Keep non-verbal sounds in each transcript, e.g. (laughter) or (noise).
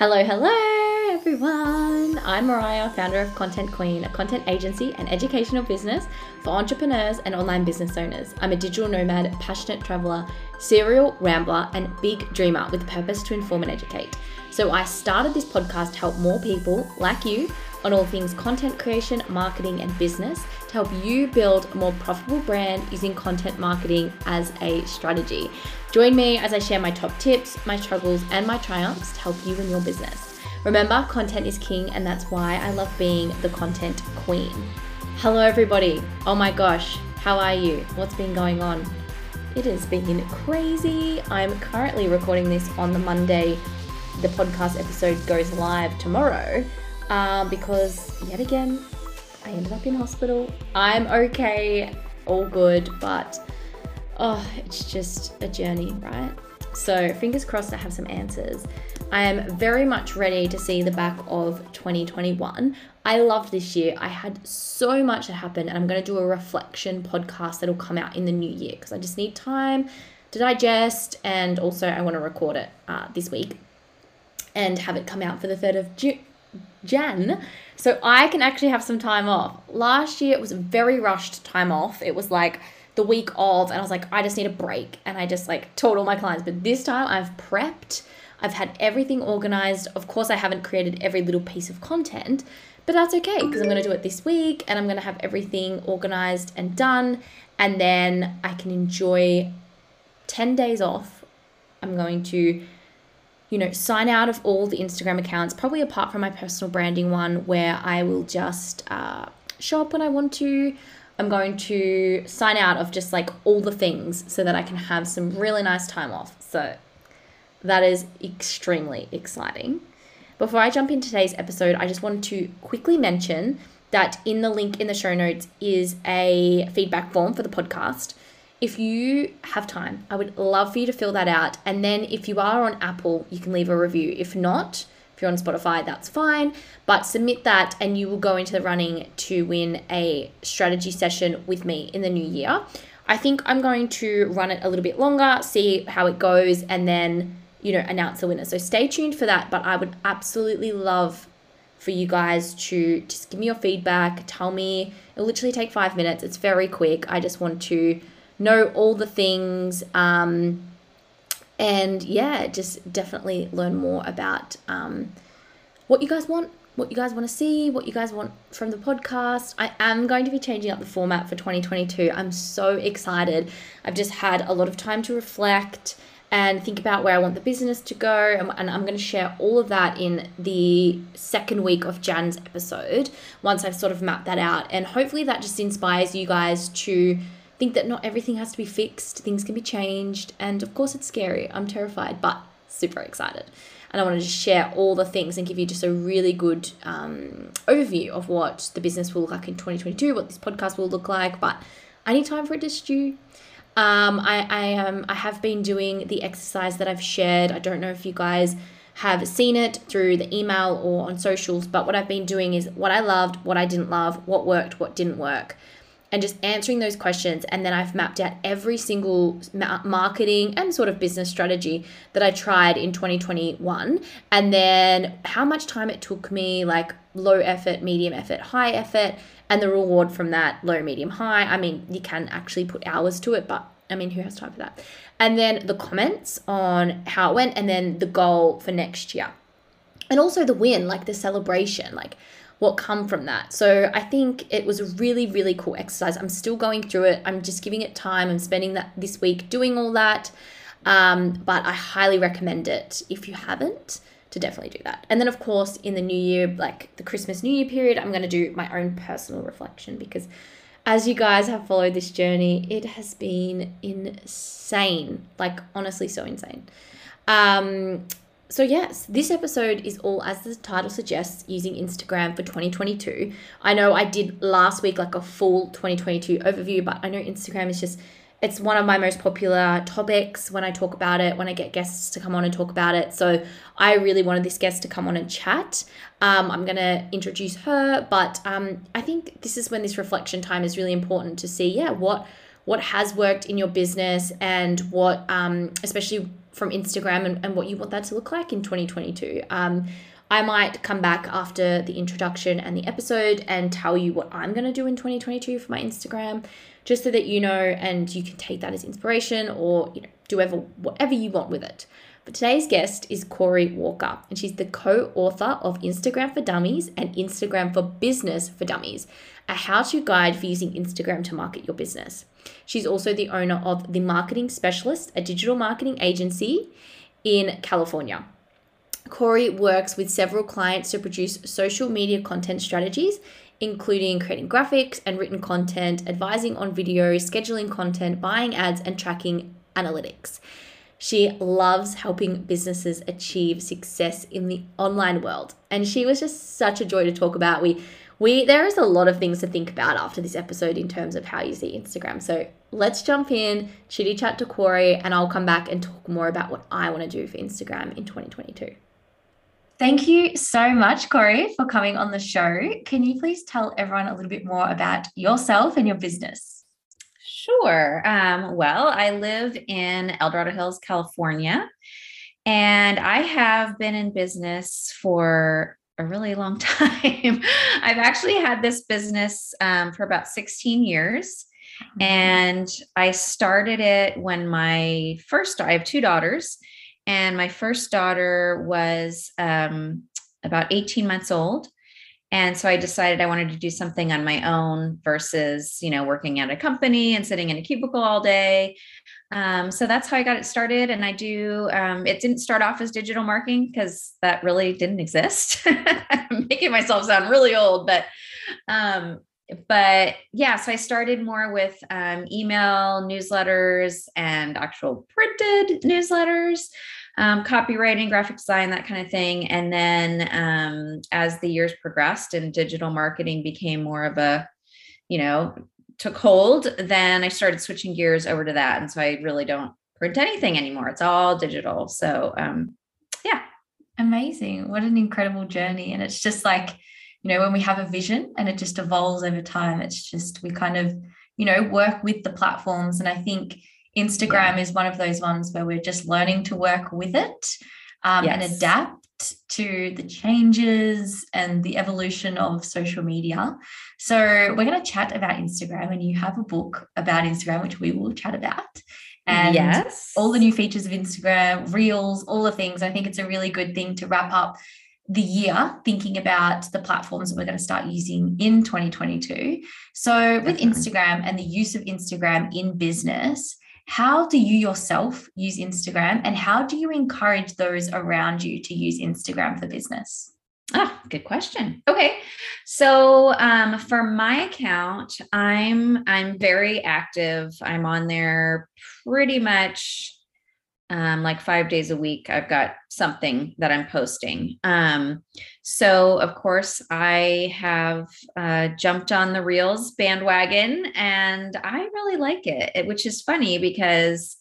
Hello, hello, everyone. I'm Mariah, founder of Content Queen, a content agency and educational business for entrepreneurs and online business owners. I'm a digital nomad, passionate traveler, serial rambler, and big dreamer with the purpose to inform and educate. So I started this podcast to help more people like you on all things content creation, marketing, and business to help you build a more profitable brand using content marketing as a strategy. Join me as I share my top tips, my struggles, and my triumphs to help you in your business. Remember, content is king, and that's why I love being the content queen. Hello, everybody. Oh my gosh, how are you? What's been going on? It has been crazy. I'm currently recording this on the Monday. The podcast episode goes live tomorrow um, because yet again, I ended up in hospital. I'm okay, all good, but oh, it's just a journey, right? So, fingers crossed, I have some answers. I am very much ready to see the back of 2021. I loved this year. I had so much that happened, and I'm going to do a reflection podcast that'll come out in the new year because I just need time to digest, and also I want to record it uh, this week and have it come out for the 3rd of June. Jan, so I can actually have some time off. Last year it was a very rushed time off. It was like the week of, and I was like, I just need a break. And I just like told all my clients. But this time I've prepped, I've had everything organized. Of course, I haven't created every little piece of content, but that's okay because I'm going to do it this week and I'm going to have everything organized and done. And then I can enjoy 10 days off. I'm going to you know, sign out of all the Instagram accounts, probably apart from my personal branding one, where I will just uh, show up when I want to. I'm going to sign out of just like all the things so that I can have some really nice time off. So that is extremely exciting. Before I jump into today's episode, I just wanted to quickly mention that in the link in the show notes is a feedback form for the podcast if you have time, I would love for you to fill that out. And then if you are on Apple, you can leave a review. If not, if you're on Spotify, that's fine. But submit that and you will go into the running to win a strategy session with me in the new year. I think I'm going to run it a little bit longer, see how it goes, and then, you know, announce the winner. So stay tuned for that. But I would absolutely love for you guys to just give me your feedback, tell me. It'll literally take five minutes. It's very quick. I just want to know all the things. Um, and yeah, just definitely learn more about um, what you guys want, what you guys want to see, what you guys want from the podcast. I am going to be changing up the format for 2022. I'm so excited. I've just had a lot of time to reflect and think about where I want the business to go. And, I'm going to share all of that in the second week of Jan's episode once I've sort of mapped that out. And hopefully that just inspires you guys to think that not everything has to be fixed, things can be changed, and of course it's scary. I'm terrified, but super excited. And I want to share all the things and give you just a really good um, overview of what the business will look like in 2022, what this podcast will look like. But I need time for it to stew. Um, I I um I have been doing the exercise that I've shared. I don't know if you guys have seen it through the email or on socials, but what I've been doing is what I loved, what I didn't love, what worked, what didn't work and just answering those questions. And then I've mapped out every single marketing and sort of business strategy that I tried in 2021. And then how much time it took me, like low effort, medium effort, high effort, and the reward from that low, medium, high. I mean, you can actually put hours to it, but I mean, who has time for that? And then the comments on how it went, and then the goal for next year. And also the win, like the celebration. Like, what come from that. So I think it was a really, really cool exercise. I'm still going through it. I'm just giving it time. I'm spending that this week doing all that. Um, but I highly recommend it if you haven't to definitely do that. And then, of course, in the new year, like the Christmas New Year period, I'm going to do my own personal reflection because as you guys have followed this journey, it has been insane. Like, honestly, so insane. Um, so, yes, this episode is all as the title suggests using Instagram for 2022. I know I did last week like a full 2022 overview, but I know Instagram is just it's one of my most popular topics when I talk about it, when I get guests to come on and talk about it. So I really wanted this guest to come on and chat. Um, I'm going to introduce her, but um, I think this is when this reflection time is really important to see, yeah, what what has worked in your business and what, um, especially from Instagram and, and what you want that to look like in 2022. Um, I might come back after the introduction and the episode and tell you what I'm going to do in 2022 for my Instagram, just so that you know and you can take that as inspiration or you know do whatever whatever you want with it. But today's guest is Corey Walker, and she's the co-author of Instagram for Dummies and Instagram for Business for Dummies, a how-to guide for using Instagram to market your business. She's also the owner of The Marketing Specialist, a digital marketing agency in California. Corey works with several clients to produce social media content strategies, including creating graphics and written content, advising on videos, scheduling content, buying ads, and tracking analytics. She loves helping businesses achieve success in the online world. And she was just such a joy to talk about. We we there is a lot of things to think about after this episode in terms of how you see Instagram. So let's jump in, chitty chat to Corey, and I'll come back and talk more about what I want to do for Instagram in 2022. Thank you so much, Corey, for coming on the show. Can you please tell everyone a little bit more about yourself and your business? Sure. Um, well, I live in El Dorado Hills, California, and I have been in business for a really long (laughs) time. I've actually had this business um, for about 16 years. Mm-hmm. And I started it when my first, I have two daughters, and my first daughter was um, about 18 months old. And so I decided I wanted to do something on my own versus, you know, working at a company and sitting in a cubicle all day. Um, so that's how I got it started. And I do, um, it didn't start off as digital marketing because that really didn't exist. I'm (laughs) making myself sound really old, but um, but yeah, so I started more with um, email newsletters and actual printed newsletters um, copywriting, graphic design, that kind of thing. And then um, as the years progressed and digital marketing became more of a, you know, took hold, then I started switching gears over to that. And so I really don't print anything anymore. It's all digital. So um, yeah. Amazing. What an incredible journey. And it's just like, you know, when we have a vision and it just evolves over time, it's just we kind of, you know, work with the platforms. And I think Instagram yeah. is one of those ones where we're just learning to work with it um, yes. and adapt to the changes and the evolution of social media. So, we're going to chat about Instagram, and you have a book about Instagram, which we will chat about. And yes. all the new features of Instagram, reels, all the things. I think it's a really good thing to wrap up the year thinking about the platforms that we're going to start using in 2022. So, with Instagram and the use of Instagram in business, how do you yourself use Instagram and how do you encourage those around you to use Instagram for business? Ah, good question. Okay. So um, for my account, I'm I'm very active. I'm on there pretty much um, like five days a week. I've got something that I'm posting. Um, so, of course, I have uh, jumped on the Reels bandwagon and I really like it, which is funny because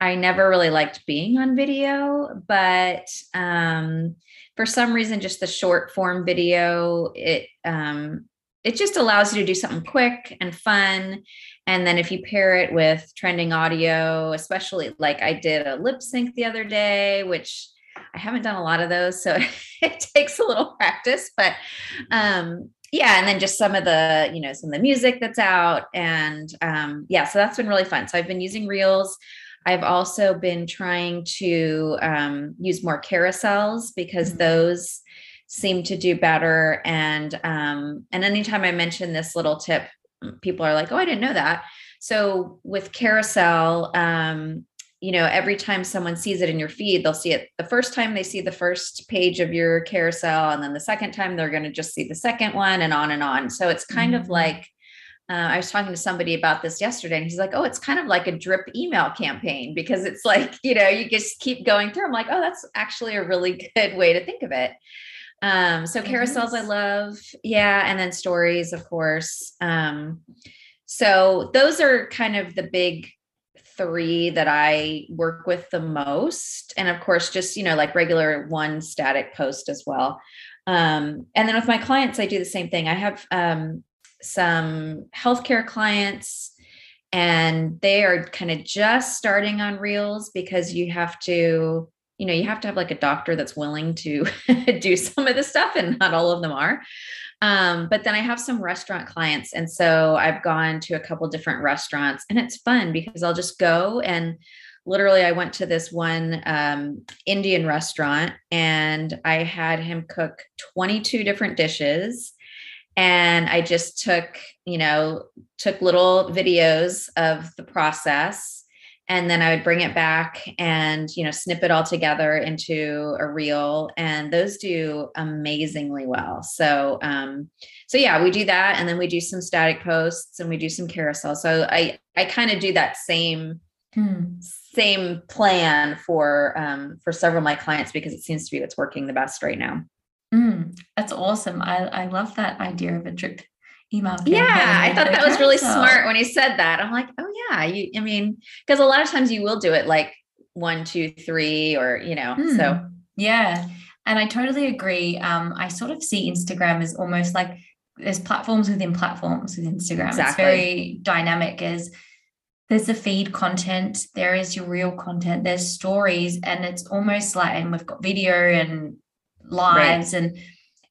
I never really liked being on video, but um, for some reason, just the short form video, it um, it just allows you to do something quick and fun and then if you pair it with trending audio, especially like I did a lip sync the other day, which I haven't done a lot of those, so (laughs) it takes a little practice, but um yeah, and then just some of the, you know, some of the music that's out and um yeah, so that's been really fun. So I've been using Reels. I've also been trying to um, use more carousels because mm-hmm. those seem to do better and um and anytime i mention this little tip people are like, oh, I didn't know that. So with carousel, um, you know, every time someone sees it in your feed, they'll see it the first time they see the first page of your carousel, and then the second time they're going to just see the second one, and on and on. So it's kind mm-hmm. of like uh, I was talking to somebody about this yesterday, and he's like, "Oh, it's kind of like a drip email campaign because it's like you know you just keep going through." I'm like, "Oh, that's actually a really (laughs) good way to think of it." Um, so carousels I love. Yeah. And then stories, of course. Um, so those are kind of the big three that I work with the most. And of course, just, you know, like regular one static post as well. Um, and then with my clients, I do the same thing. I have um, some healthcare clients and they are kind of just starting on reels because you have to you know you have to have like a doctor that's willing to (laughs) do some of the stuff and not all of them are. Um, but then i have some restaurant clients and so i've gone to a couple different restaurants and it's fun because i'll just go and literally i went to this one um, indian restaurant and i had him cook 22 different dishes and i just took you know took little videos of the process and then I would bring it back and you know snip it all together into a reel. And those do amazingly well. So um so yeah we do that. And then we do some static posts and we do some carousel so I I kind of do that same hmm. same plan for um for several of my clients because it seems to be what's working the best right now. Mm, that's awesome. I, I love that idea of a drip email. Yeah, I thought that was really smart when he said that. I'm like, oh yeah, you. I mean, because a lot of times you will do it like one, two, three, or you know. Mm, so hmm. yeah, and I totally agree. Um, I sort of see Instagram as almost like there's platforms within platforms with Instagram. Exactly. It's very dynamic. As there's the feed content, there is your real content, there's stories, and it's almost like, and we've got video and lives right. and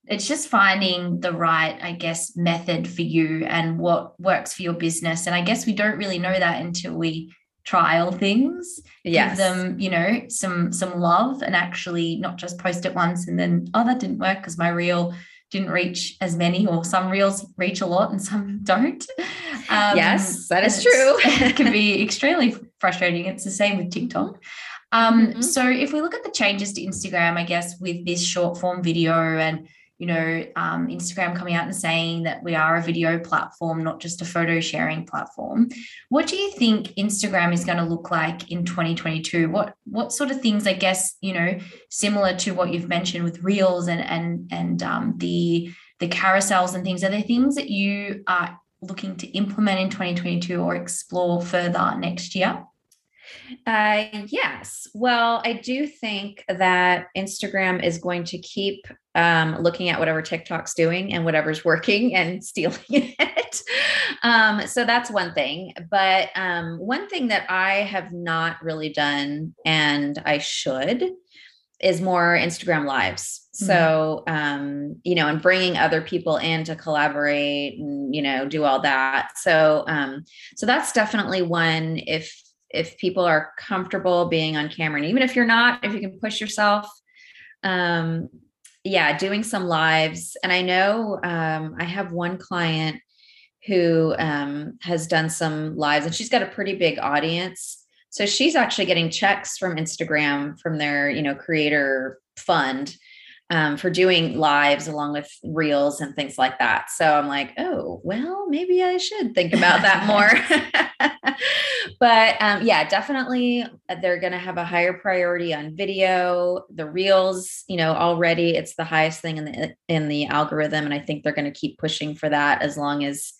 it's just finding the right i guess method for you and what works for your business. And i guess we don't really know that until we trial things yes. give them you know some some love and actually not just post it once and then oh that didn't work because my reel didn't reach as many or some reels reach a lot and some (laughs) don't. Um, yes that is true. it can be (laughs) extremely frustrating. It's the same with tiktok. Um, mm-hmm. so if we look at the changes to instagram i guess with this short form video and you know, um, Instagram coming out and saying that we are a video platform, not just a photo sharing platform. What do you think Instagram is going to look like in 2022? What what sort of things, I guess, you know, similar to what you've mentioned with Reels and and and um, the the carousels and things? Are there things that you are looking to implement in 2022 or explore further next year? Uh, yes. Well, I do think that Instagram is going to keep um, looking at whatever TikTok's doing and whatever's (laughs) working and stealing it. um, so that's one thing. But um, one thing that I have not really done and I should is more Instagram lives. Mm-hmm. So, um, you know, and bringing other people in to collaborate and, you know, do all that. So, um, so that's definitely one if if people are comfortable being on camera. And even if you're not if you can push yourself um yeah doing some lives. And i know um i have one client who um has done some lives and she's got a pretty big audience. So she's actually getting checks from instagram from their you know creator fund um, for doing lives along with reels and things like that. So I'm like, oh, well, maybe I should think about that more. (laughs) (laughs) but um, yeah, definitely uh, they're going to have a higher priority on video. The reels, you know, already it's the highest thing in the in the algorithm, and I think they're going to keep pushing for that as long as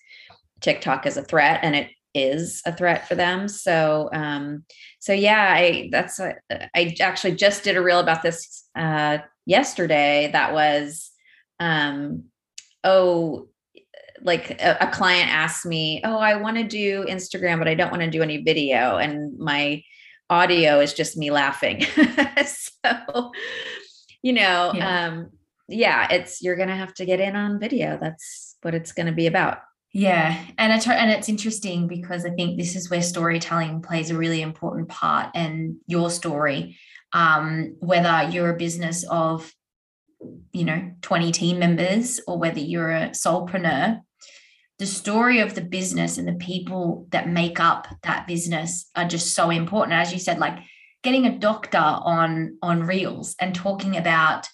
TikTok is a threat, and it is a threat for them. So, um, so yeah, I that's I actually just did a reel about this uh, yesterday. That was, um, oh, like a, a client asked me, "Oh, I want to do Instagram, but I don't want to do any video," and my audio is just me laughing. (laughs) so, you know, yeah. um, yeah, it's you're gonna have to get in on video. That's what it's gonna be about. Yeah, and it's and it's interesting because I think this is where storytelling plays a really important part, and your story, um, whether you're a business of, you know, twenty team members or whether you're a solopreneur, the story of the business and the people that make up that business are just so important. As you said, like getting a doctor on on reels and talking about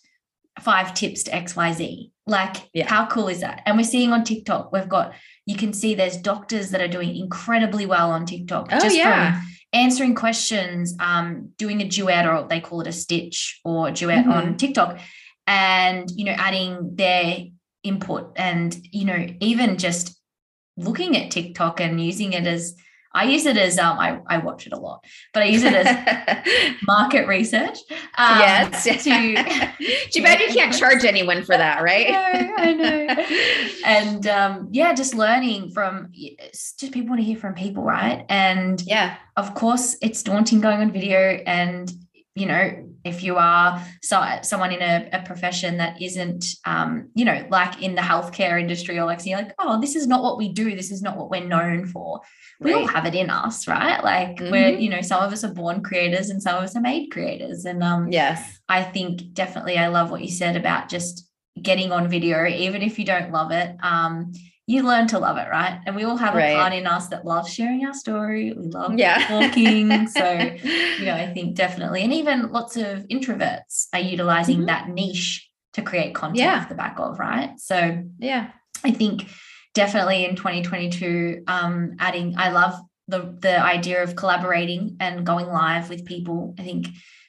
five tips to xyz like, yeah. how cool is that? And we're seeing on TikTok, we've got, you can see there's doctors that are doing incredibly well on TikTok. Oh, just yeah. from answering questions, um, doing a duet, or they call it a stitch or a duet mm-hmm. on TikTok, and, you know, adding their input and, you know, even just looking at TikTok and using it as I use it as um, I, I watch it a lot, but I use it as (laughs) market research. Um, yes. To, (laughs) Too bad you can't charge anyone for that, right? (laughs) I know. I know. and um, yeah, just learning from just people want to hear from people, right? And yeah, of course, it's daunting going on video and you know if you are so, someone in a, a profession that isn't um, you know like in the healthcare industry or like so you're like oh this is not what we do. This is not what we're known for. We right. all have it in us right? Like mm-hmm. we're you know some of us are born creators and some of us are made creators. And um yes. I think definitely i love what you said about just getting on video even if you don't love it. Um you learn to love it, right? And we all have right. a part in us that loves sharing our story. We love yeah. (laughs) talking. so, you know, I think definitely, and even lots of introverts are utilizing mm-hmm. that niche to create content yeah. off the back of, right? So, yeah, I think definitely in 2022, um, adding, I love the the idea of collaborating and going live with people. I think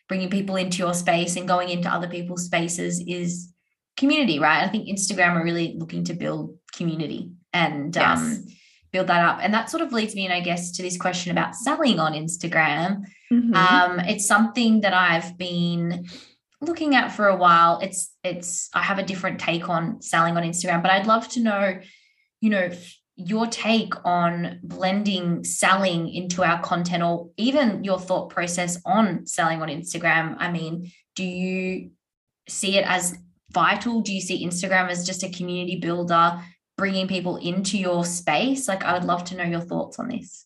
bringing people into your space and going into other people's spaces is community, right? I think Instagram are really looking to build community and yes. um, build that up. And that sort of leads me, and I guess, to this question about selling on Instagram. Mm-hmm. Um, it's something that I've been looking at for a while. It's it's I have a different take on selling on Instagram, but I'd love to know, you know, your take on blending selling into our content or even your thought process on selling on Instagram. I mean, do you see it as vital? Do you see Instagram as just a community builder, bringing people into your space? Like, I would love to know your thoughts on this.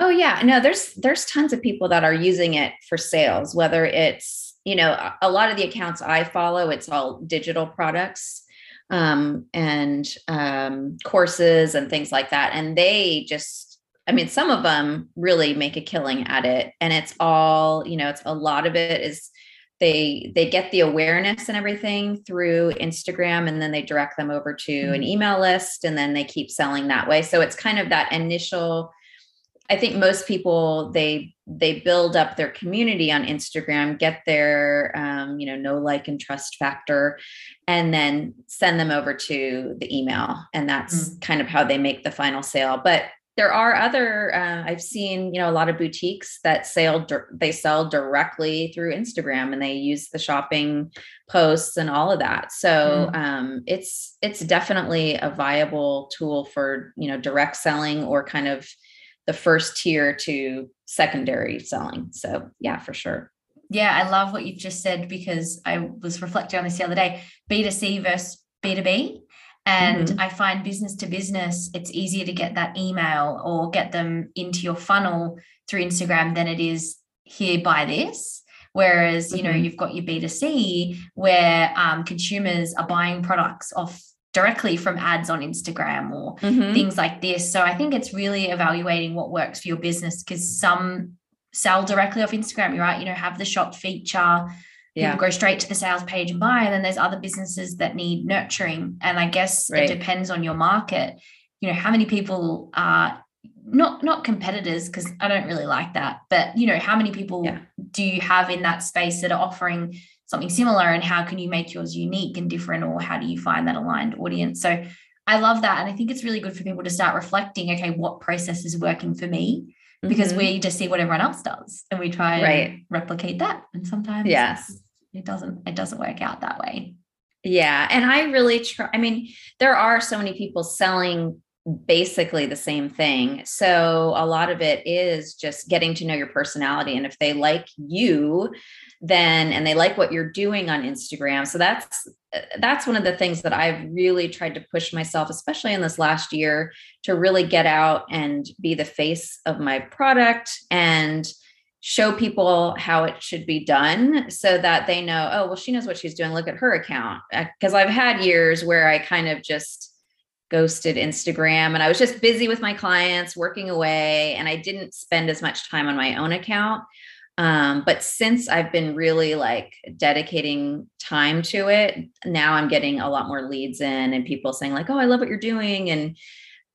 Oh yeah, no, there's there's tons of people that are using it for sales, whether it's, you know, a lot of the accounts I follow, it's all digital products um, and um, courses and things like that. And they just, I mean, some of them really make a killing at it. And it's all, you know, it's a lot of it is they they get the awareness and everything through Instagram and then they direct them over to mm-hmm. an email list and then they keep selling that way. So it's kind of that initial I think most people they they build up their community on Instagram, get their um, you know no like and trust factor, and then send them over to the email, and that's mm. kind of how they make the final sale. But there are other uh, i've seen you know a lot of boutiques that sell they sell directly through instagram and they use the shopping posts and all of that. So mm. um, it's it's definitely a viable tool for you know direct selling or kind of the first tier to secondary selling. So yeah for sure. Yeah i love what you've just said because i was reflecting on this the other day. B2c versus b2b and mm-hmm. I find business to business, it's easier to get that email or get them into your funnel through Instagram than it is here by this. Whereas, you know, mm-hmm. you've got your B2C where um, consumers are buying products off directly from ads on Instagram or mm-hmm. things like this. So I think it's really evaluating what works for your business because some sell directly off Instagram, you're right, you know, have the shop feature yeah. people go straight to the sales page and buy and then there's other businesses that need nurturing and i guess right. it depends on your market you know how many people are not not competitors because i don't really like that but you know how many people yeah. do you have in that space that are offering something similar and how can you make yours unique and different or how do you find that aligned audience so i love that and i think it's really good for people to start reflecting okay what process is working for me because mm-hmm. we just see what everyone else does and we try right. and replicate that and sometimes yes it doesn't it doesn't work out that way. Yeah and i really try i mean there are so many people selling basically the same thing. So a lot of it is just getting to know your personality and if they like you then and they like what you're doing on instagram. So that's that's one of the things that i've really tried to push myself especially in this last year to really get out and be the face of my product and show people how it should be done so that they know, oh, well, she knows what she's doing. Look at her account. Because uh, I've had years where I kind of just ghosted Instagram and I was just busy with my clients working away and I didn't spend as much time on my own account. Um, but since I've been really like dedicating time to it, now I'm getting a lot more leads in and people saying, like, oh, I love what you're doing. And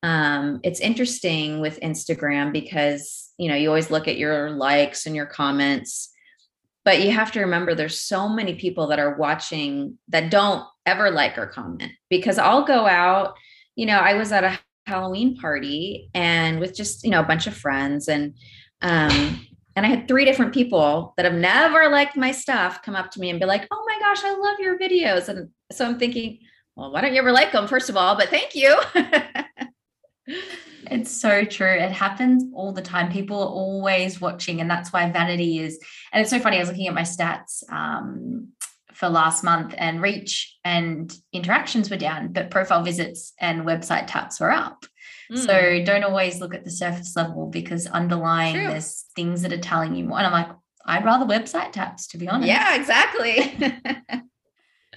um, it's interesting with Instagram because you know you always look at your likes and your comments, but you have to remember there's so many people that are watching that don't ever like or comment because I'll go out. You know, I was at a Halloween party and with just, you know, a bunch of friends and um and I had three different people that have never liked my stuff come up to me and be like, "Oh my gosh, I love your videos." And so I'm thinking, well, why don't you ever like them first of all, but thank you. (laughs) It's so true. It happens all the time. People are always watching, and that's why vanity is. And it's so funny. I was looking at my stats um, for last month, and reach and interactions were down, but profile visits and website taps were up. Mm. So hmm. don't always look at the surface level because underlying true. there's things that are telling you more. And I'm like, I'd rather website taps, to be honest. Yeah, exactly. (laughs)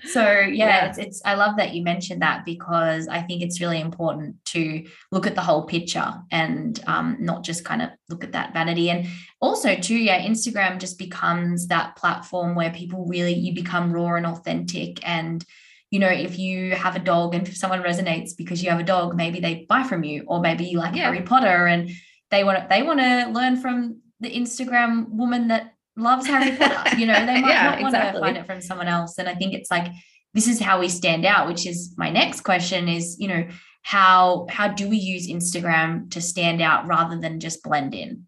so yeah, yeah. It's, it's i love that you mentioned that because i think it's really important to look at the whole picture and um, not just kind of look at that vanity and also too yeah instagram just becomes that platform where people really you become raw and authentic and you know if you have a dog and if someone resonates because you have a dog maybe they buy from you or maybe you like yeah. harry potter and they want to, they want to learn from the instagram woman that loves Harry Potter. You know, they (laughs) might yeah, not want exactly. to find it from someone else. And I think it's like this is how we stand out, which is my next question is, you know, how how do we use Instagram to stand out rather than just blend in?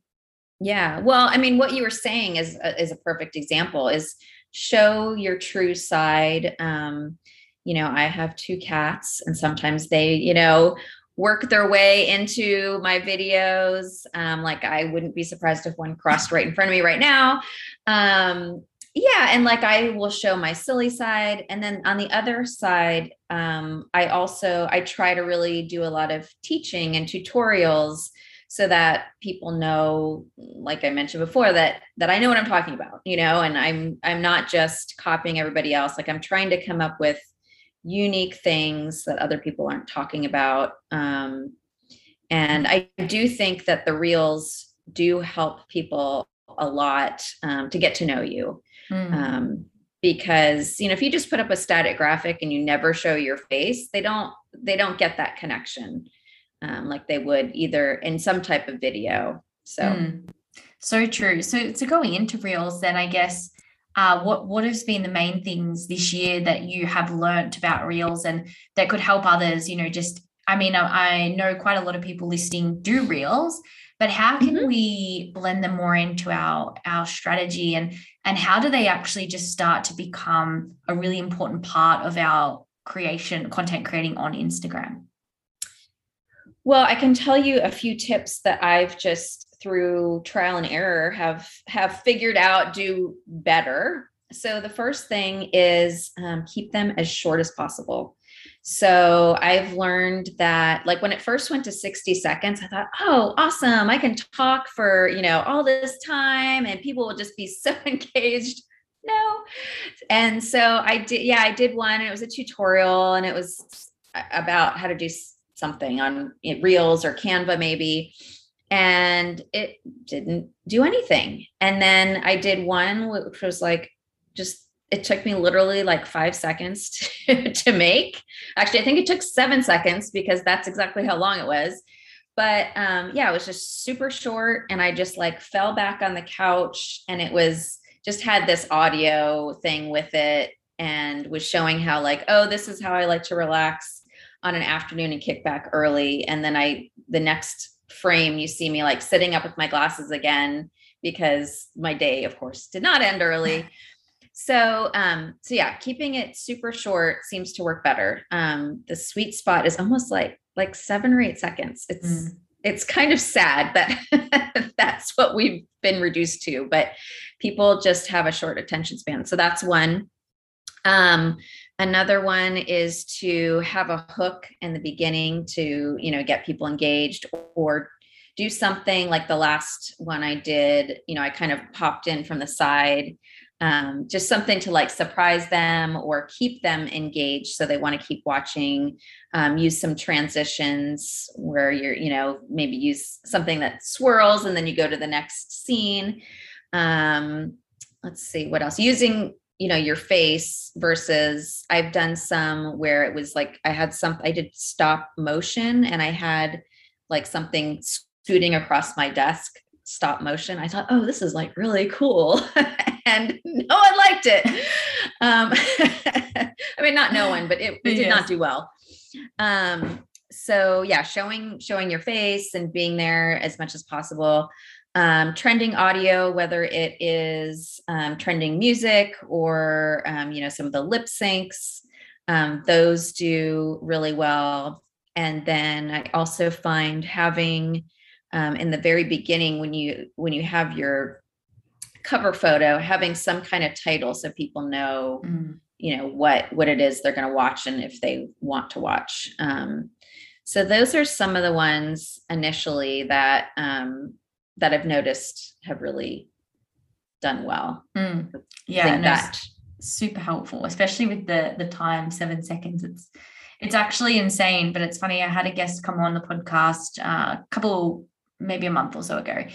Yeah. Well, I mean, what you were saying is is a perfect example is show your true side. Um, you know, I have two cats and sometimes they, you know, work their way into my videos. Um, like I wouldn't be surprised if one crossed right in front of me right now. Um, yeah, and like I will show my silly side, and then on the other side, um, I also I try to really do a lot of teaching and tutorials so that people know like i mentioned before that that i know what i'm talking about you know and i'm i'm not just copying everybody else like i'm trying to come up with unique things that other people aren't talking about. Um, and I do think that the reels do help people a lot um, to get to know you. Mm. Um, because you know if you just put up a static graphic and you never show your face they don't they don't get that connection um, like they would either in some type of video so mm. so true so so going into reels then i guess uh, what what has been the main things this year that you have learnt about reels and that could help others you know just i mean i, I know quite a lot of people listening do reels but how can mm-hmm. we blend them more into our our strategy and and how do they actually just start to become a really important part of our creation content creating on instagram well i can tell you a few tips that i've just through trial and error have have figured out do better. So the first thing is um, keep them as short as possible. So i've learned that like when it first went to 60 seconds i thought oh awesome i can talk for you know all this time and people will just be (laughs) so engaged. No. And so i did yeah i did one and it was a tutorial and it was about how to do something on reels or canva maybe and it didn't do anything. And then I did one which was like just it took me literally like five seconds (laughs) to, to make. Actually, I think it took seven seconds because that's exactly how long it was. But um, yeah, it was just super short. And I just like fell back on the couch and it was just had this audio thing with it and was showing how, like, oh, this is how I like to relax on an afternoon and kick back early. And then I, the next frame, you see me like sitting up with my glasses again because my day, of course, did not end early. (laughs) So, um, so yeah, keeping it super short seems to work better. Um, the sweet spot is almost like like seven or eight seconds. It's mm. it's kind of sad that (laughs) that's what we've been reduced to, but people just have a short attention span. So that's one. Um, Another one is to have a hook in the beginning to, you know, get people engaged or do something like the last one I did, you know, I kind of popped in from the side, um, just something to like surprise them or keep them engaged so they want to keep watching. Um, use some transitions where you're, you know, maybe use something that swirls and then you go to the next scene. Um, let's see what else. Using you know your face versus i've done some where it was like i had some i did stop motion and i had like something scooting across my desk stop motion i thought oh this is like really cool (laughs) and no one liked it um (laughs) i mean not no one but it, it did yes. not do well um so yeah, showing showing your face and being there as much as possible. Um, trending audio, whether it is um, trending music or um, you know some of the lip syncs, um, those do really well. And then I also find having um, in the very beginning when you when you have your cover photo, having some kind of title so people know Mm. you know what what it is they're going to watch and if they want to watch um so those are some of the ones initially that um that i've noticed have really done well Mm. Yeah, no, that super helpful, especially with the the time seven seconds. It's it's actually insane, but it's funny. I had a guest come on the podcast uh, a couple, maybe a month or so ago,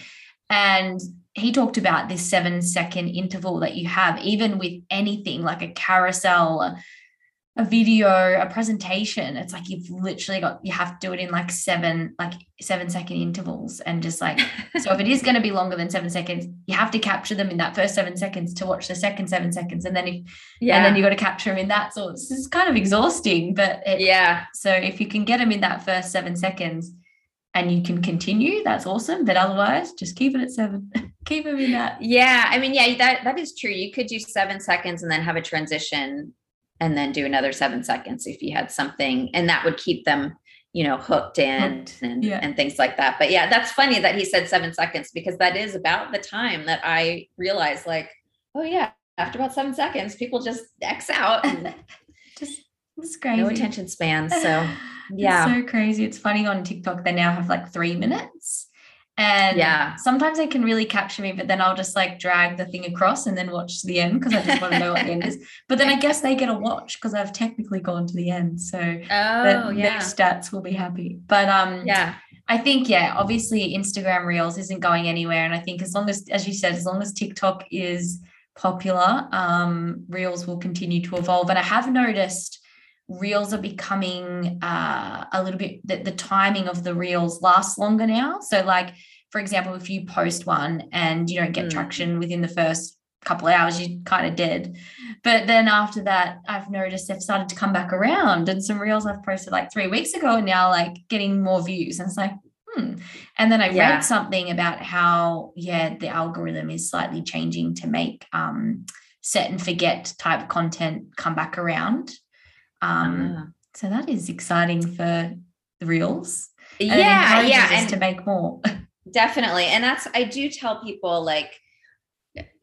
and he talked about this seven second interval that you have, even with anything like a carousel, a, video, a presentation. It's like you've literally got you have to do it in like seven like seven second intervals, and just like (laughs) so if it is going to be longer than seven seconds, you have to capture them in that first seven seconds to watch the second seven seconds, and then if yeah and then you got to capture them in that. So it's, it's kind of exhausting, but it, yeah so if you can get them in that first seven seconds, and you can continue, that's awesome. But otherwise, just keep it at seven. (laughs) keep them in that. yeah i mean yeah that that is true you could do seven seconds and then have a transition and then do another seven seconds if you had something and that would keep them you know hooked in Hooked, and, yeah. and things like that but yeah that's funny that he said seven seconds because that is about the time that i realized like oh yeah after about seven seconds people just x out and (laughs) just it's crazy. no attention span so (laughs) It's yeah so crazy. It's funny on TikTok, they now have like three minutes. And Yeah. sometimes they can really capture me, but then I'll just like drag the thing across and then watch the end because I just want to know what the end is. But then I guess they get a watch because I've technically gone to the end. So oh the- yeah their stats will be happy. But um yeah I think, yeah, obviously Instagram Reels isn't going anywhere. And I think as long as, as you said, as long as TikTok is popular, um, Reels will continue to evolve. And I have noticed Reels are becoming uh, a little bit, the, the timing of the Reels lasts longer now. So, like, for example, if you post one and you don't get Mm. traction within the first couple of hours, you're kind of dead. But then after that, I've noticed they've started to come back around. And some reels I've posted like three weeks ago and now like getting more views. And it's like, hmm. And then I Yeah. read something about how, yeah, the algorithm is slightly changing to make um, set and forget type content come back around. Um, Ah. so that is exciting for the reels. And yeah yeah and to make more. (laughs) definitely and that's i do tell people like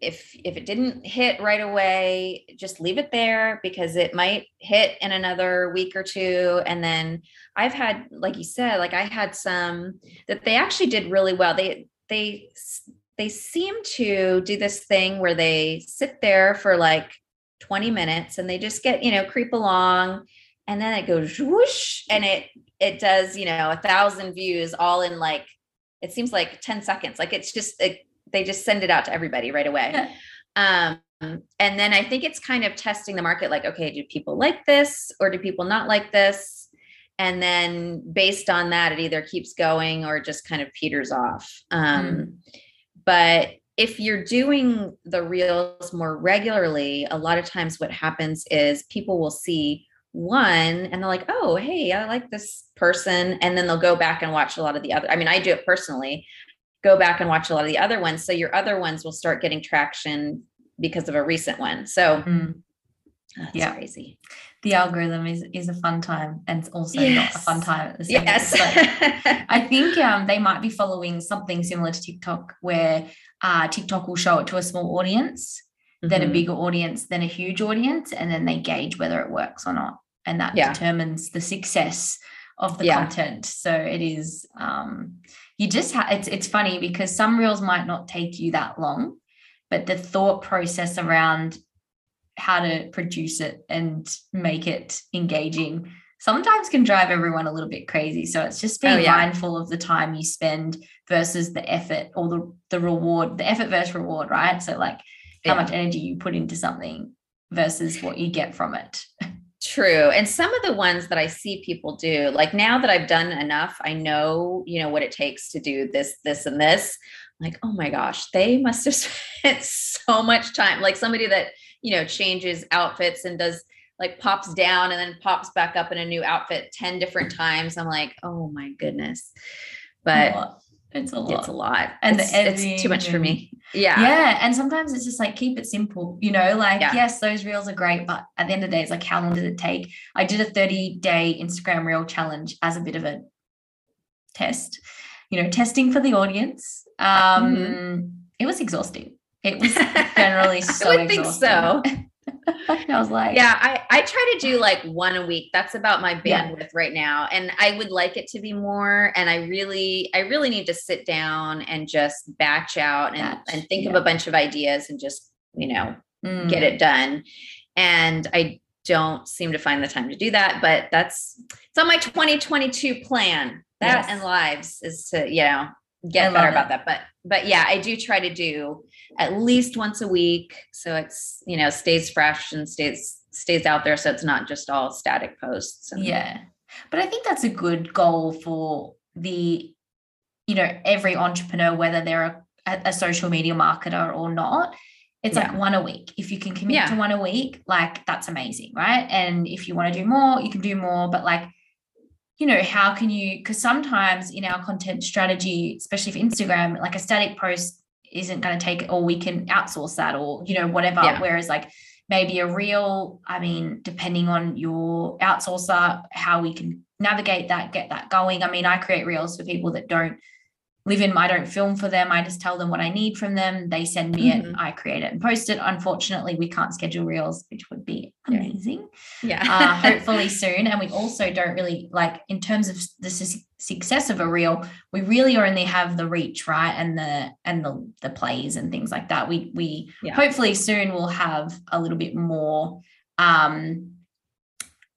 if if it didn't hit right away just leave it there because it might hit in another week or two and then i've had like you said like i had some that they actually did really well they they they seem to do this thing where they sit there for like 20 minutes and they just get you know creep along and then it goes whoosh and it it does you know a thousand views all in like it seems like 10 seconds. Like it's just it, they just send it out to everybody right away. Um and then i think it's kind of testing the market like okay do people like this or do people not like this? And then based on that it either keeps going or just kind of peters off. Um but if you're doing the reels more regularly a lot of times what happens is people will see one and they're like oh hey i like this person and then they'll go back and watch a lot of the other i mean i do it personally go back and watch a lot of the other ones so your other ones will start getting traction because of a recent one so Mm. that's Yeah. crazy The algorithm is is a fun time and it's also not a fun time at the same yes (laughs) I think um, they might be following something similar to TikTok, where uh, TikTok will show it to a small audience, then a bigger audience, then a huge audience, and then they gauge whether it works or not, and that Yeah. determines the success of the Yeah. content. So it is. Um, you just ha- it's it's funny because some reels might not take you that long, but the thought process around how to produce it and make it engaging sometimes can drive everyone a little bit crazy. So it's just oh, being Oh, yeah. mindful of the time you spend versus the effort or the, the reward, the effort versus reward, right? So like how Yeah. much energy you put into something versus what you get from it. True. And some of the ones that I see people do, like now that I've done enough, I know, you know, what it takes to do this, this, and this. Like, oh my gosh, they must have (laughs) spent so much time. Like somebody that, you know, changes outfits and does like pops down and then pops back up in a new outfit 10 different times. I'm like, oh my goodness. But it's a lot. It's a lot. And it's, it's too much for me. Yeah. Yeah. And sometimes it's just like keep it simple, you know, like, Yeah. yes, those reels are great, but at the end of the day, it's like, how long did it take? I did a 30 day Instagram reel challenge as a bit of a test, you know, testing for the audience. Um, It was exhausting. It was generally so (laughs) I would think so. (laughs) (laughs) I was like, Yeah, I, I try to do (sighs) like one a week. That's about my Yeah. bandwidth right now. And I would like it to be more. And I really, I really need to sit down and just batch out and, Batch, and think of a bunch of ideas and just, you know, mm, get it done. And I don't seem to find the time to do that, but that's it's on my 2022 plan. That Yes. and lives is to, you know, get I better about that. But but yeah, I do try to do at least once a week. So it's, you know, stays fresh and stays stays out there. So it's not just all static posts. and- Yeah. But I think that's a good goal for the, you know, every entrepreneur, whether they're a, a, social media marketer or not. It's like one a week. If you can commit Yeah. to one a week, like that's amazing, right? And if you want to do more, you can do more. But like, you know, how can you? Because sometimes in our content strategy, especially for Instagram, like a static post isn't going to take, or we can outsource that, or you know, whatever. Yeah. Whereas like maybe a reel, I mean, depending on your outsourcer, how we can navigate that, get that going. I mean, I create reels for people that don't live in, I don't film for them. I just tell them what I need from them. They send me it, Mhm. I create it and post it. Unfortunately, we can't schedule reels, which would be Yeah. amazing Yeah. uh, (laughs) hopefully soon. And we also don't really like in terms of the su- success of a reel, we really only have the reach, right, and the and the the plays and things like that. We we Yeah. hopefully soon we'll have a little bit more um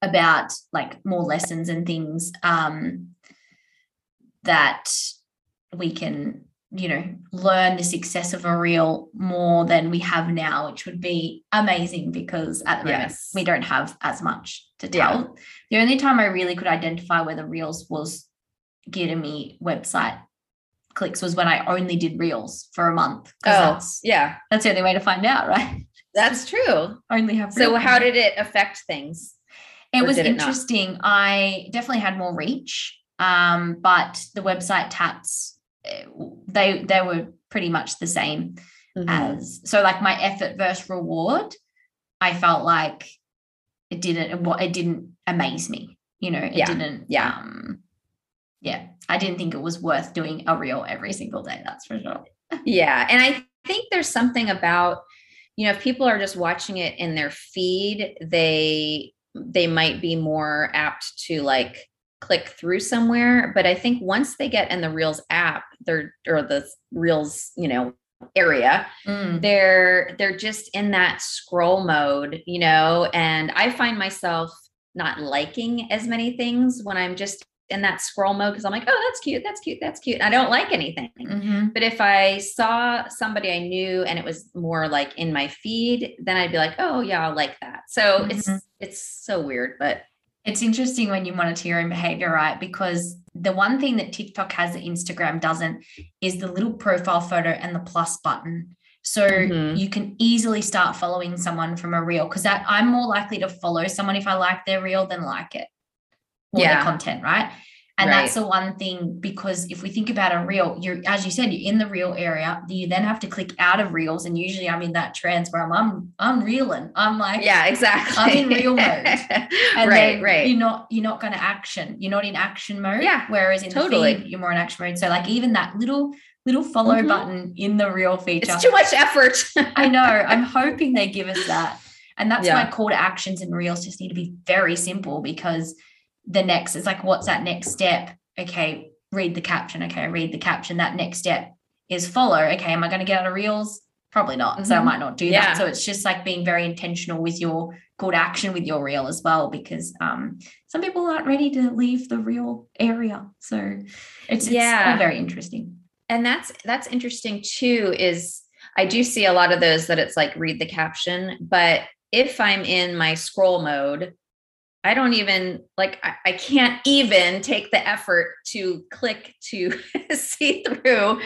about like more lessons and things um that we can you know learn the success of a reel more than we have now which would be amazing because at the moment we don't have as much to Yeah. tell the only time i really could identify whether reels was getting me website clicks was when i only did reels for a month oh, that's yeah. that's the only way to find out (laughs) right That's true. only have So how did it affect things? it was did it interesting i definitely had more reach um but the website tats eh, they they were pretty much the same Mhm. as so like my effort versus reward i felt like it didn't wa- it didn't amaze me you know it Yeah, didn't yeah. um yeah i didn't think it was worth doing a reel every single day that's for sure (laughs) Yeah. And I think there's something about, you know, if people are just watching it in their feed, they they might be more apt to like click through somewhere. But I think once they get in the Reels app, they're or the Reels, you know, area, Mm, they're they're just in that scroll mode, you know, and I find myself not liking as many things when I'm just in that scroll mode because I'm like, oh, that's cute, that's cute, that's cute. I don't like anything. mhm. But if I saw somebody I knew and it was more like in my feed, then I'd be like, oh yeah, I'll like that. So it's Mhm. it's so weird, but It's interesting when you monitor your own behavior, right? Because the one thing that TikTok has that Instagram doesn't is the little profile photo and the plus button. So Mhm. you can easily start following someone from a reel because that I'm more likely to follow someone if I like their reel than like it or Yeah. their content, right? And Right. that's the one thing because if we think about a reel, you're as you said, you're in the reel area. You then have to click out of reels, and usually I'm in that trance where I'm I'm I'm reeling. I'm like yeah, exactly. I'm in reel mode. (laughs) and right, right. you're not you're not going to action you're not in action mode Yeah, whereas in totally. the feed you're more in action mode so like even that little little follow Mhm. button in the reel feature it's too much effort. (laughs) i know i'm (laughs) hoping they give us that and that's why call to actions in reels just need to be very simple because the next is like what's that next step? Okay read the caption. Okay read the caption. That next step is follow. Okay am i going to get out of reels? Probably not. So i Mhm. might not do Yeah. that so it's just like being very intentional with your call to action with your reel as well because um some people aren't ready to leave the reel area. So it's, it's Yeah. all very interesting. And that's that's interesting too is i do see a lot of those that it's like read the caption but if i'm in my scroll mode i don't even like i, I can't even take the effort to click to (laughs) see through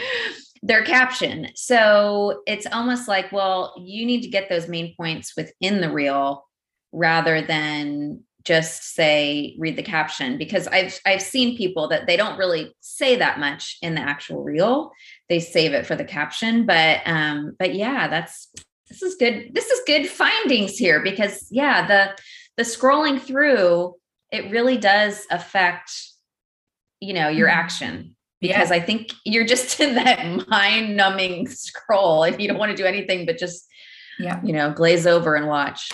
their caption so it's almost like well you need to get those main points within the reel rather than just say read the caption because I've I've seen people that they don't really say that much in the actual reel. They save it for the caption, but um but yeah, that's this is good. This is good findings here because yeah, the the scrolling through it really does affect you know your mm-hmm. action because yeah. I think you're just (laughs) in that mind numbing scroll if you don't want to do anything but just yeah you know glaze over and watch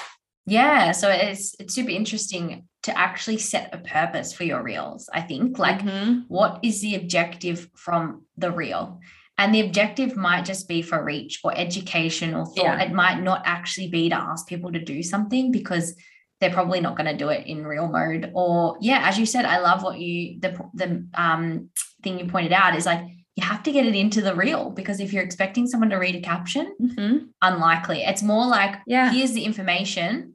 yeah so it's it's super interesting to actually set a purpose for your reels i think like mm-hmm. what is the objective from the reel and the objective might just be for reach or education or thought yeah. it might not actually be to ask people to do something because they're probably not going to do it in reel mode. Or yeah as you said i love what you the the um thing you pointed out is like you have to get it into the reel because if you're expecting someone to read a caption mm-hmm. unlikely. It's more like yeah. here's the information.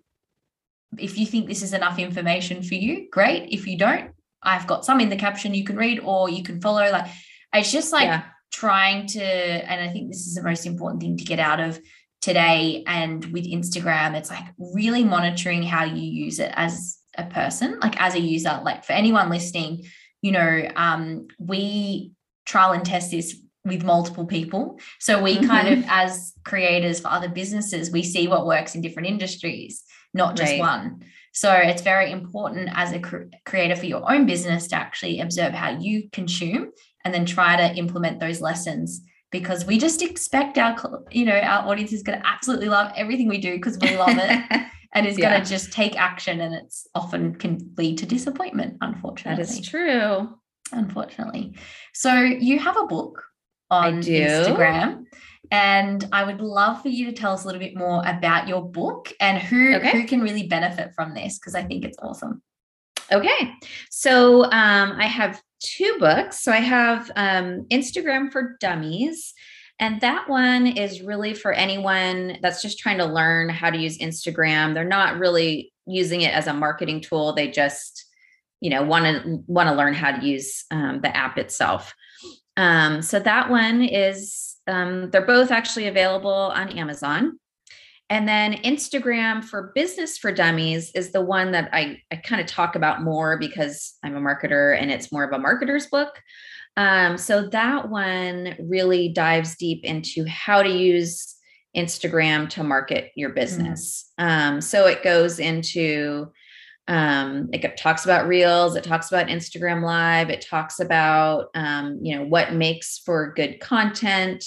If you think this is enough information for you great. If you don't i've got some in the caption you can read or you can follow. Like it's just like yeah. trying to and i think this is the most important thing to get out of today and with instagram it's like really monitoring how you use it as a person like as a user like for anyone listening you know um we trial and test this with multiple people. So we mm-hmm. kind of, as creators for other businesses, we see what works in different industries, not just right. one. So it's very important as a cr- creator for your own business to actually observe how you consume and then try to implement those lessons because we just expect our you know our audience is going to absolutely love everything we do because we love it (laughs) and is yeah. going to just take action and it's often can lead to disappointment unfortunately that is true unfortunately. So you have a book on Instagram. And I would love for you to tell us a little bit more about your book and who, okay. who can really benefit from this because I think it's awesome. Okay. So um, I have two books. So I have um, Instagram for Dummies. And that one is really for anyone that's just trying to learn how to use Instagram. They're not really using it as a marketing tool. They just you know want to want to learn how to use um, the app itself um, so that one is um, they're both actually available on amazon and then instagram for business for dummies is the one that i, I kind of talk about more because i'm a marketer and it's more of a marketer's book um, so that one really dives deep into how to use instagram to market your business mm. so it goes into um, it talks about reels it talks about instagram live it talks about um, you know what makes for good content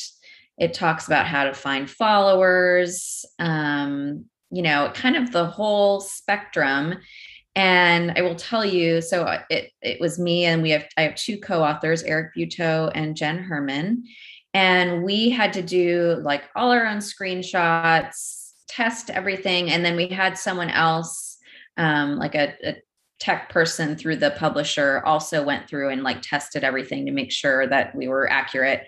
it talks about how to find followers um, you know kind of the whole spectrum. And i will tell you so it it was me and we have i have two co-authors eric butow and jenn herman. And we had to do like all our own screenshots test everything. And then we had someone else um, like a, a tech person through the publisher also went through and like tested everything to make sure that we were accurate.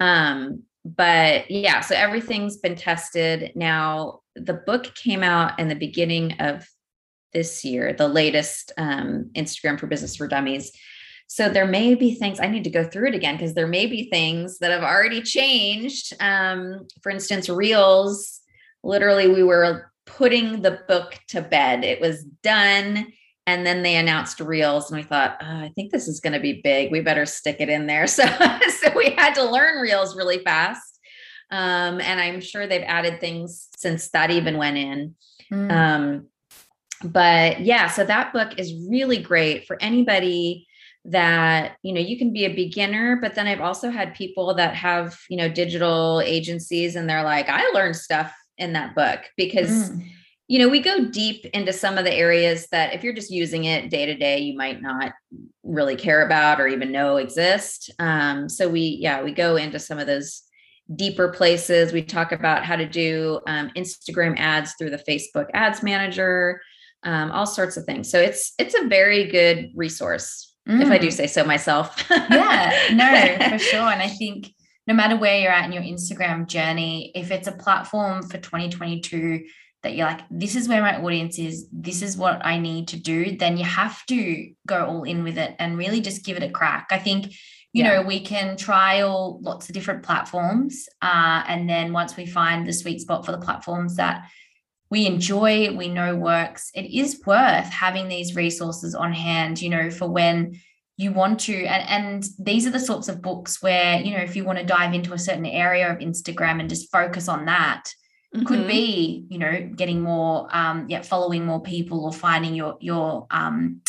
Um, but yeah so everything's been tested now the book came out in the beginning of this year the latest um, instagram for business for dummies so there may be things i need to go through it again because there may be things that have already changed um, for instance reels literally we were putting the book to bed. It was done. And then they announced reels, and we thought, oh, I think this is going to be big. We better stick it in there. (laughs) So, so we had to learn reels really fast. Um, and I'm sure they've added things since that even went in. Mm. Um, but yeah, so that book is really great for anybody that you know you can be a beginner but then i've also had people that have you know digital agencies and they're like i learned stuff in that book because mm. You know we go deep into some of the areas that if you're just using it day to day you might not really care about or even know exist um, so we yeah we go into some of those deeper places we talk about how to do um, instagram ads through the facebook ads manager um, all sorts of things so it's it's a very good resource mm. if i do mm. say so myself yeah no (laughs) for sure and i think no matter where you're at in your Instagram journey, if it's a platform for 2022 that you're like, this is where my audience is, this is what I need to do, then you have to go all in with it and really just give it a crack. I think, you yeah. know, we can trial lots of different platforms. Uh, and then once we find the sweet spot for the platforms that we enjoy, we know works, it is worth having these resources on hand, you know, for when you want to. And, and these are the sorts of books where, you know, if you want to dive into a certain area of Instagram and just focus on that, mm-hmm. could be, you know, getting more, um, yeah, following more people or finding your, your, um,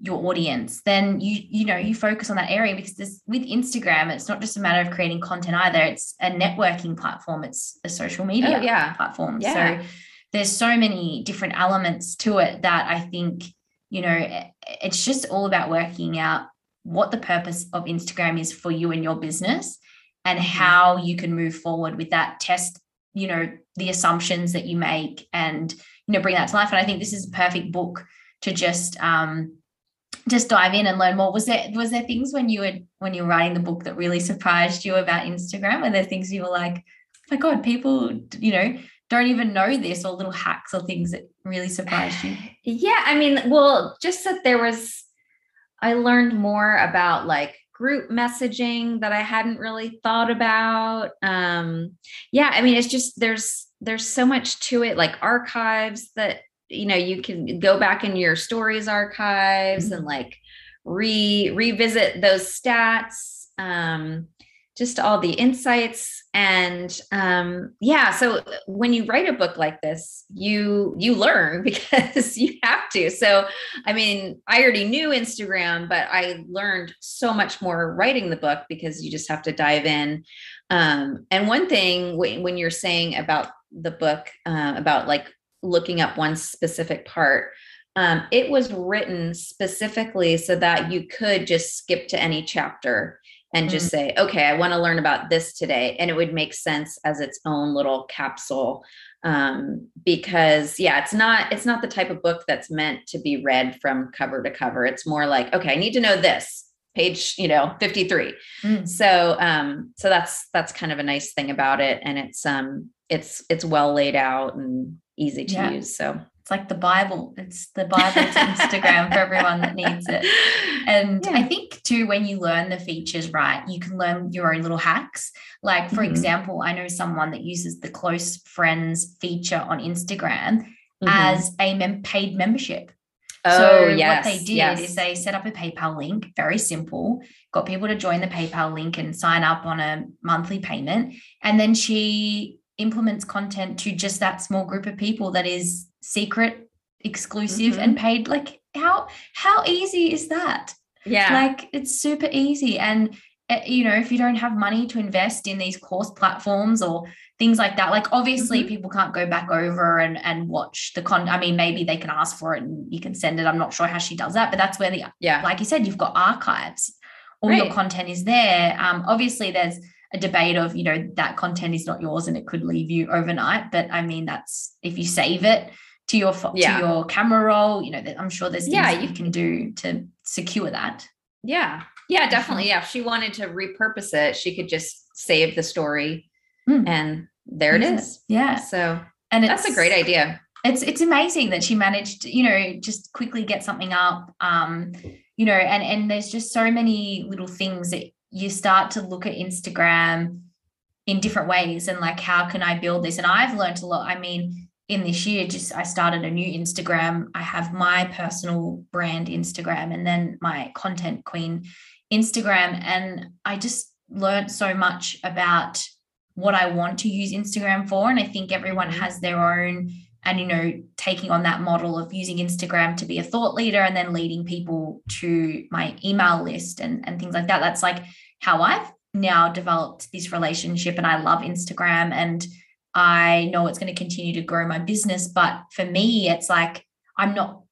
your audience then you you know you focus on that area because this with instagram it's not just a matter of creating content either it's a networking platform it's a social media oh, yeah. platform yeah. so there's so many different elements to it that i think you know it's just all about working out what the purpose of instagram is for you and your business and mm-hmm. how you can move forward with that test you know the assumptions that you make and you know bring that to life. And i think this is a perfect book to just um just dive in and learn more. Was there was there things when you were when you were writing the book that really surprised you about instagram? Were there things you were like oh my god people you know don't even know this or little hacks or things that really surprised you? Yeah i mean well just that there was i learned more about like group messaging that i hadn't really thought about. Um yeah i mean it's just there's there's so much to it like archives that you know you can go back in your stories archives mm-hmm. and like re revisit those stats um just all the insights. And um yeah so when you write a book like this you you learn (laughs) because you have to. So i mean i already knew instagram but i learned so much more writing the book because you just have to dive in. Um and one thing when, when you're saying about the book uh, about like looking up one specific part. Um, it was written specifically so that you could just skip to any chapter and mm-hmm. just say, okay, I want to learn about this today. And it would make sense as its own little capsule. Um, because yeah, it's not, it's not the type of book that's meant to be read from cover to cover. It's more like, okay, I need to know this page, you know, 53. Mm. So, um, so that's, that's kind of a nice thing about it. And it's, um, it's, it's well laid out and easy to yeah. use. So it's like the Bible. It's the Bible to Instagram for everyone that needs it. (laughs) And yeah. I think too, when you learn the features right, you can learn your own little hacks. Like, for mm-hmm. example, I know someone that uses the close friends feature on Instagram mm-hmm. as a mem- paid membership. Oh, so yes, what they did yes. is they set up a PayPal link, very simple, got people to join the PayPal link and sign up on a monthly payment. And then she implements content to just that small group of people that is secret exclusive mm-hmm. and paid like how how easy is that yeah like it's super easy and you know if you don't have money to invest in these course platforms or things like that like obviously mm-hmm. people can't go back over and and watch the con i mean maybe they can ask for it and you can send it i'm not sure how she does that but that's where the yeah like you said you've got archives all right. your content is there um obviously there's a debate of you know that content is not yours and it could leave you overnight but i mean that's if you save it to your yeah. to your camera roll you know i'm sure there's things yeah you can do to secure that yeah yeah definitely yeah if she wanted to repurpose it she could just save the story mm. and there it is yeah so and that's a great idea it's it's amazing that she managed you know just quickly get something up um you know and and there's just so many little things that you start to look at Instagram in different ways and like how can I build this? And I've learned a lot. I mean, in this year, just I started a new Instagram. I have my personal brand Instagram and then my content queen Instagram. And I just learned so much about what I want to use Instagram for. And I think everyone mm-hmm. has their own and you know taking on that model of using instagram to be a thought leader and then leading people to my email list and, and things like that that's like how i've now developed this relationship and i love instagram and i know it's going to continue to grow my business but for me it's like i'm not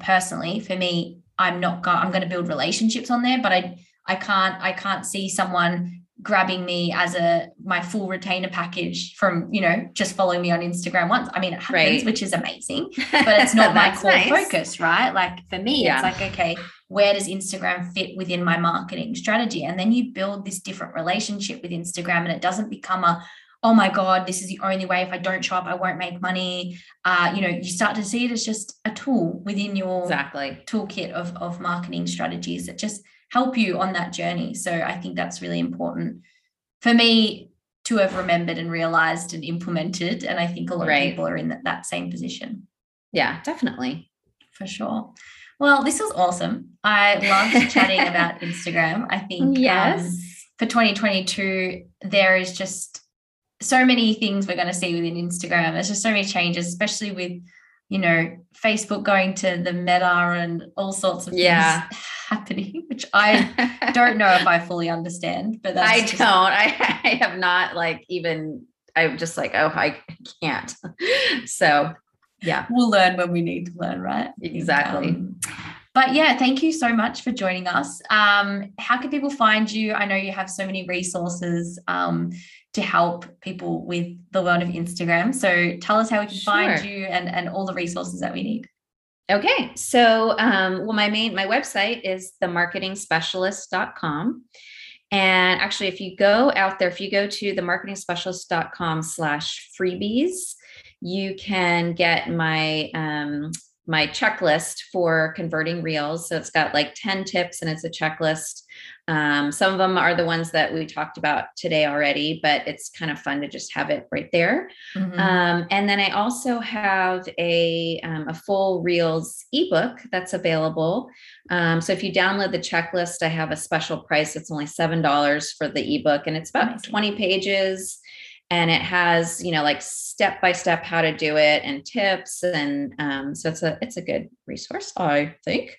personally for me i'm not go- i'm going to build relationships on there but i i can't i can't see someone grabbing me as a my full retainer package from you know just following me on Instagram once. I mean it happens, right. which is amazing, (laughs) but it's not my core nice. focus, right? Like for me, yeah. it's like okay, where does Instagram fit within my marketing strategy? And then you build this different relationship with Instagram, and it doesn't become a oh my god this is the only way if i don't show up i won't make money uh, you know you start to see it as just a tool within your exactly toolkit of, of marketing strategies that just help you on that journey. So I think that's really important for me to have remembered and realized and implemented. And I think a lot Right. of people are in that, that same position Yeah, definitely. for sure. Well, this was awesome. I loved (laughs) chatting about Instagram. I think um, for 2022, there is just so many things we're going to see within Instagram. There's just so many changes, especially with, you know, Facebook going to the meta and all sorts of Yeah. things (laughs) happening, which I (laughs) don't know if I fully understand, but that's I just- don't. (laughs) I, I have not like even. I'm just like, oh, I can't. (laughs) So, yeah, we'll learn when we need to learn, right? Exactly. um, but yeah, thank you so much for joining us. Um, how can people find you? I know you have so many resources um, to help people with the world of Instagram. So tell us how we can find you and, and all the resources that we need. Okay. So, um, well, my main, my website is themarketingspecialist.com. And actually, if you go out there, if you go to themarketingspecialist.com slash freebies, you can get my, um, my checklist for converting reels. So it's got like 10 tips and it's a checklist. Um, some of them are the ones that we talked about today already, but it's kind of fun to just have it right there. Mhm. Um, and then I also have a, um, a full Reels ebook that's available. Um, so if you download the checklist, I have a special price. It's only $7 for the ebook and it's about Amazing. 20 pages. And it has, you know, like step by step how to do it and tips. And um, so it's a it's a good resource, I think.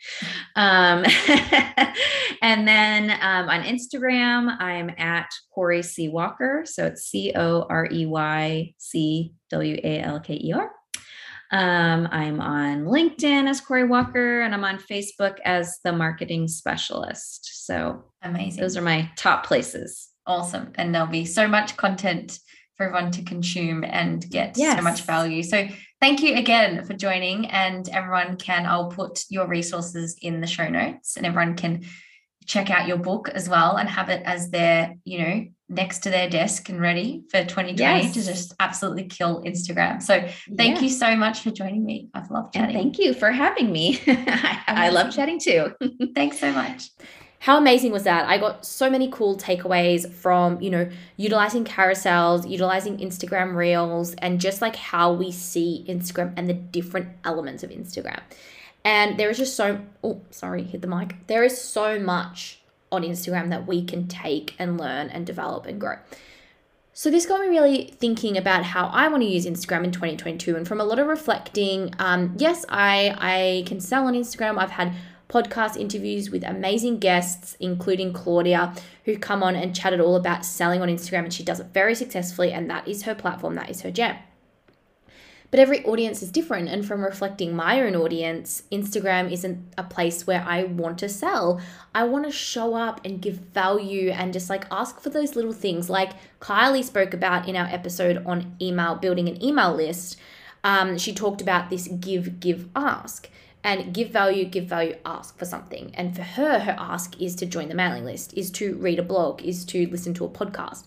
Um, (laughs) and then um, on Instagram, I'm at Corey C. Walker. So it's C O R E Y C W A L K E R. Um, I'm on LinkedIn as Corey Walker, and I'm on Facebook as the marketing specialist. So Amazing. those are my top places. awesome. And there'll be so much content for everyone to consume and get so much value. So thank you again for joining. And everyone can, I'll put your resources in the show notes and everyone can check out your book as well and have it as their, you know, next to their desk and ready for 2020 to just absolutely kill Instagram. So thank you so much for joining me. I've loved And chatting. thank you for having me. (laughs) I, I love chatting too. (laughs) Thanks so much. How amazing was that? I got so many cool takeaways from, you know, utilizing carousels, utilizing Instagram reels, and just like how we see Instagram and the different elements of Instagram. And there is just so, oh, sorry, hit the mic. There is so much on Instagram that we can take and learn and develop and grow. So this got me really thinking about how I want to use Instagram in 2022, and from a lot of reflecting, um, yes, I I can sell on Instagram. I've had podcast interviews with amazing guests, including Claudia, who come on and chatted all about selling on Instagram, and she does it very successfully, and that is her platform, that is her jam. But every audience is different, and from reflecting my own audience, Instagram isn't a place where I want to sell. I want to show up and give value and just like ask for those little things, like Kylie spoke about in our episode on email, building an email list. Um, she talked about this give, give, ask and give value, give value, ask for something. And for her, her ask is to join the mailing list, is to read a blog, is to listen to a podcast.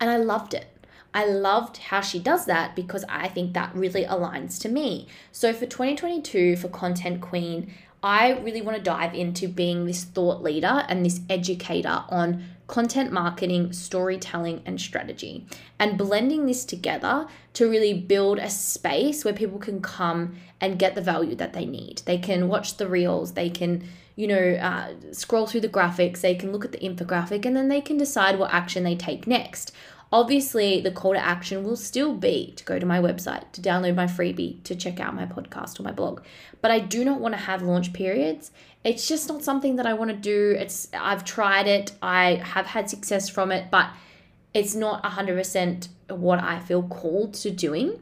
And I loved it. I loved how she does that because I think that really aligns to me. So for 2022, for Content Queen, I really want to dive into being this thought leader and this educator on content marketing, storytelling, and strategy, and blending this together to really build a space where people can come and get the value that they need. They can watch the reels, they can, you know, uh, scroll through the graphics, they can look at the infographic, and then they can decide what action they take next. Obviously, the call to action will still be to go to my website, to download my freebie, to check out my podcast or my blog. But I do not want to have launch periods. It's just not something that I want to do. It's I've tried it. I have had success from it, but it's not 100% what I feel called to doing.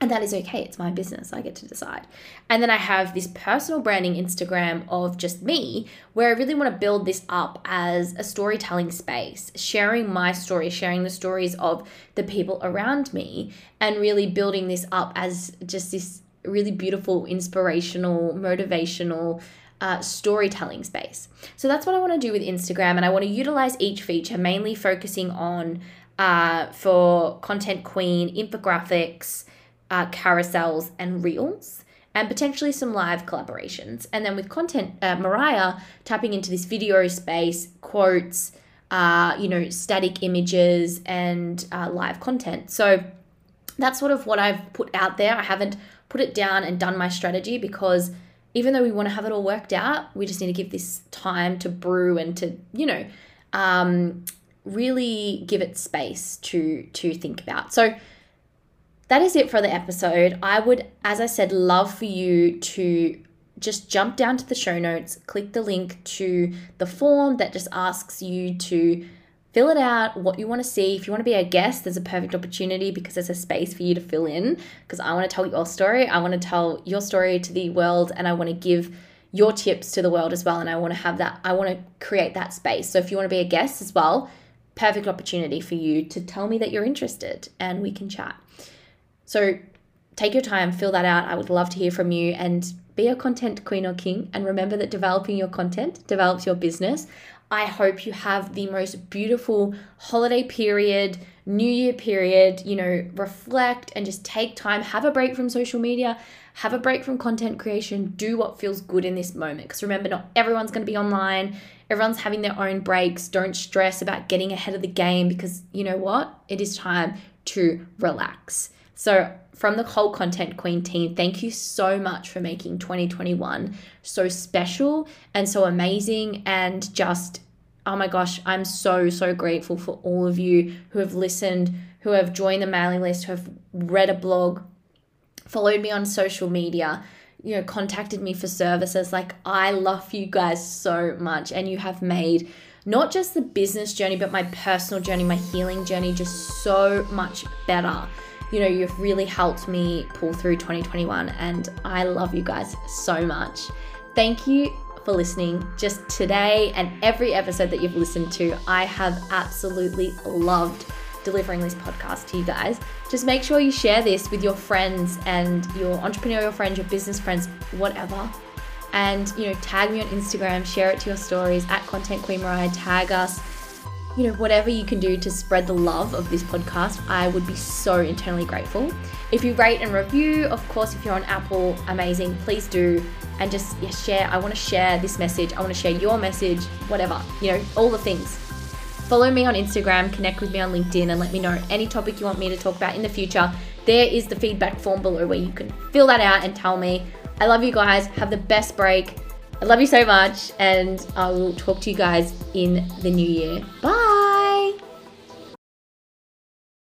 And that is okay. It's my business. I get to decide. And then I have this personal branding Instagram of just me, where I really want to build this up as a storytelling space, sharing my story, sharing the stories of the people around me, and really building this up as just this really beautiful, inspirational, motivational, uh, storytelling space. So that's what I want to do with Instagram, and I want to utilize each feature, mainly focusing on uh, for Content Queen, infographics, uh, carousels, and reels, and potentially some live collaborations. And then with Content uh, Mariah, tapping into this video space, quotes, uh, you know, static images and uh, live content. So that's sort of what I've put out there. I haven't put it down and done my strategy because even though we want to have it all worked out, we just need to give this time to brew and to, you know, um, really give it space to to think about. So that is it for the episode. I would, as I said, love for you to just jump down to the show notes, click the link to the form that just asks you to fill it out, what you want to see. If you want to be a guest, there's a perfect opportunity because there's a space for you to fill in. Because I want to tell your story, I want to tell your story to the world, and I want to give your tips to the world as well. And I want to have that, I want to create that space. So if you want to be a guest as well, perfect opportunity for you to tell me that you're interested and we can chat. So take your time, fill that out. I would love to hear from you and be a content queen or king. And remember that developing your content develops your business. I hope you have the most beautiful holiday period, new year period. You know, reflect and just take time, have a break from social media, have a break from content creation, do what feels good in this moment. Because remember, not everyone's going to be online, everyone's having their own breaks. Don't stress about getting ahead of the game because you know what? It is time to relax. So, from the whole Content Queen team, thank you so much for making 2021 so special and so amazing and just oh my gosh, I'm so, so grateful for all of you who have listened, who have joined the mailing list, who have read a blog, followed me on social media, you know, contacted me for services. Like, I love you guys so much, and you have made not just the business journey, but my personal journey, my healing journey just so much better. You know, you've really helped me pull through 2021, and I love you guys so much. Thank you for listening just today and every episode that you've listened to. I have absolutely loved delivering this podcast to you guys. Just make sure you share this with your friends and your entrepreneurial friends, your business friends, whatever. And you know, tag me on Instagram, share it to your stories at Content Queen Mariah, tag us. You know, whatever you can do to spread the love of this podcast, I would be so internally grateful. If you rate and review, of course, if you're on Apple, amazing, please do and just yeah, share. I want to share this message. I want to share your message, whatever, you know, all the things. Follow me on Instagram, connect with me on LinkedIn, and let me know any topic you want me to talk about in the future. There is the feedback form below where you can fill that out and tell me. I love you guys. Have the best break. I love you so much, and I will talk to you guys in the new year. Bye.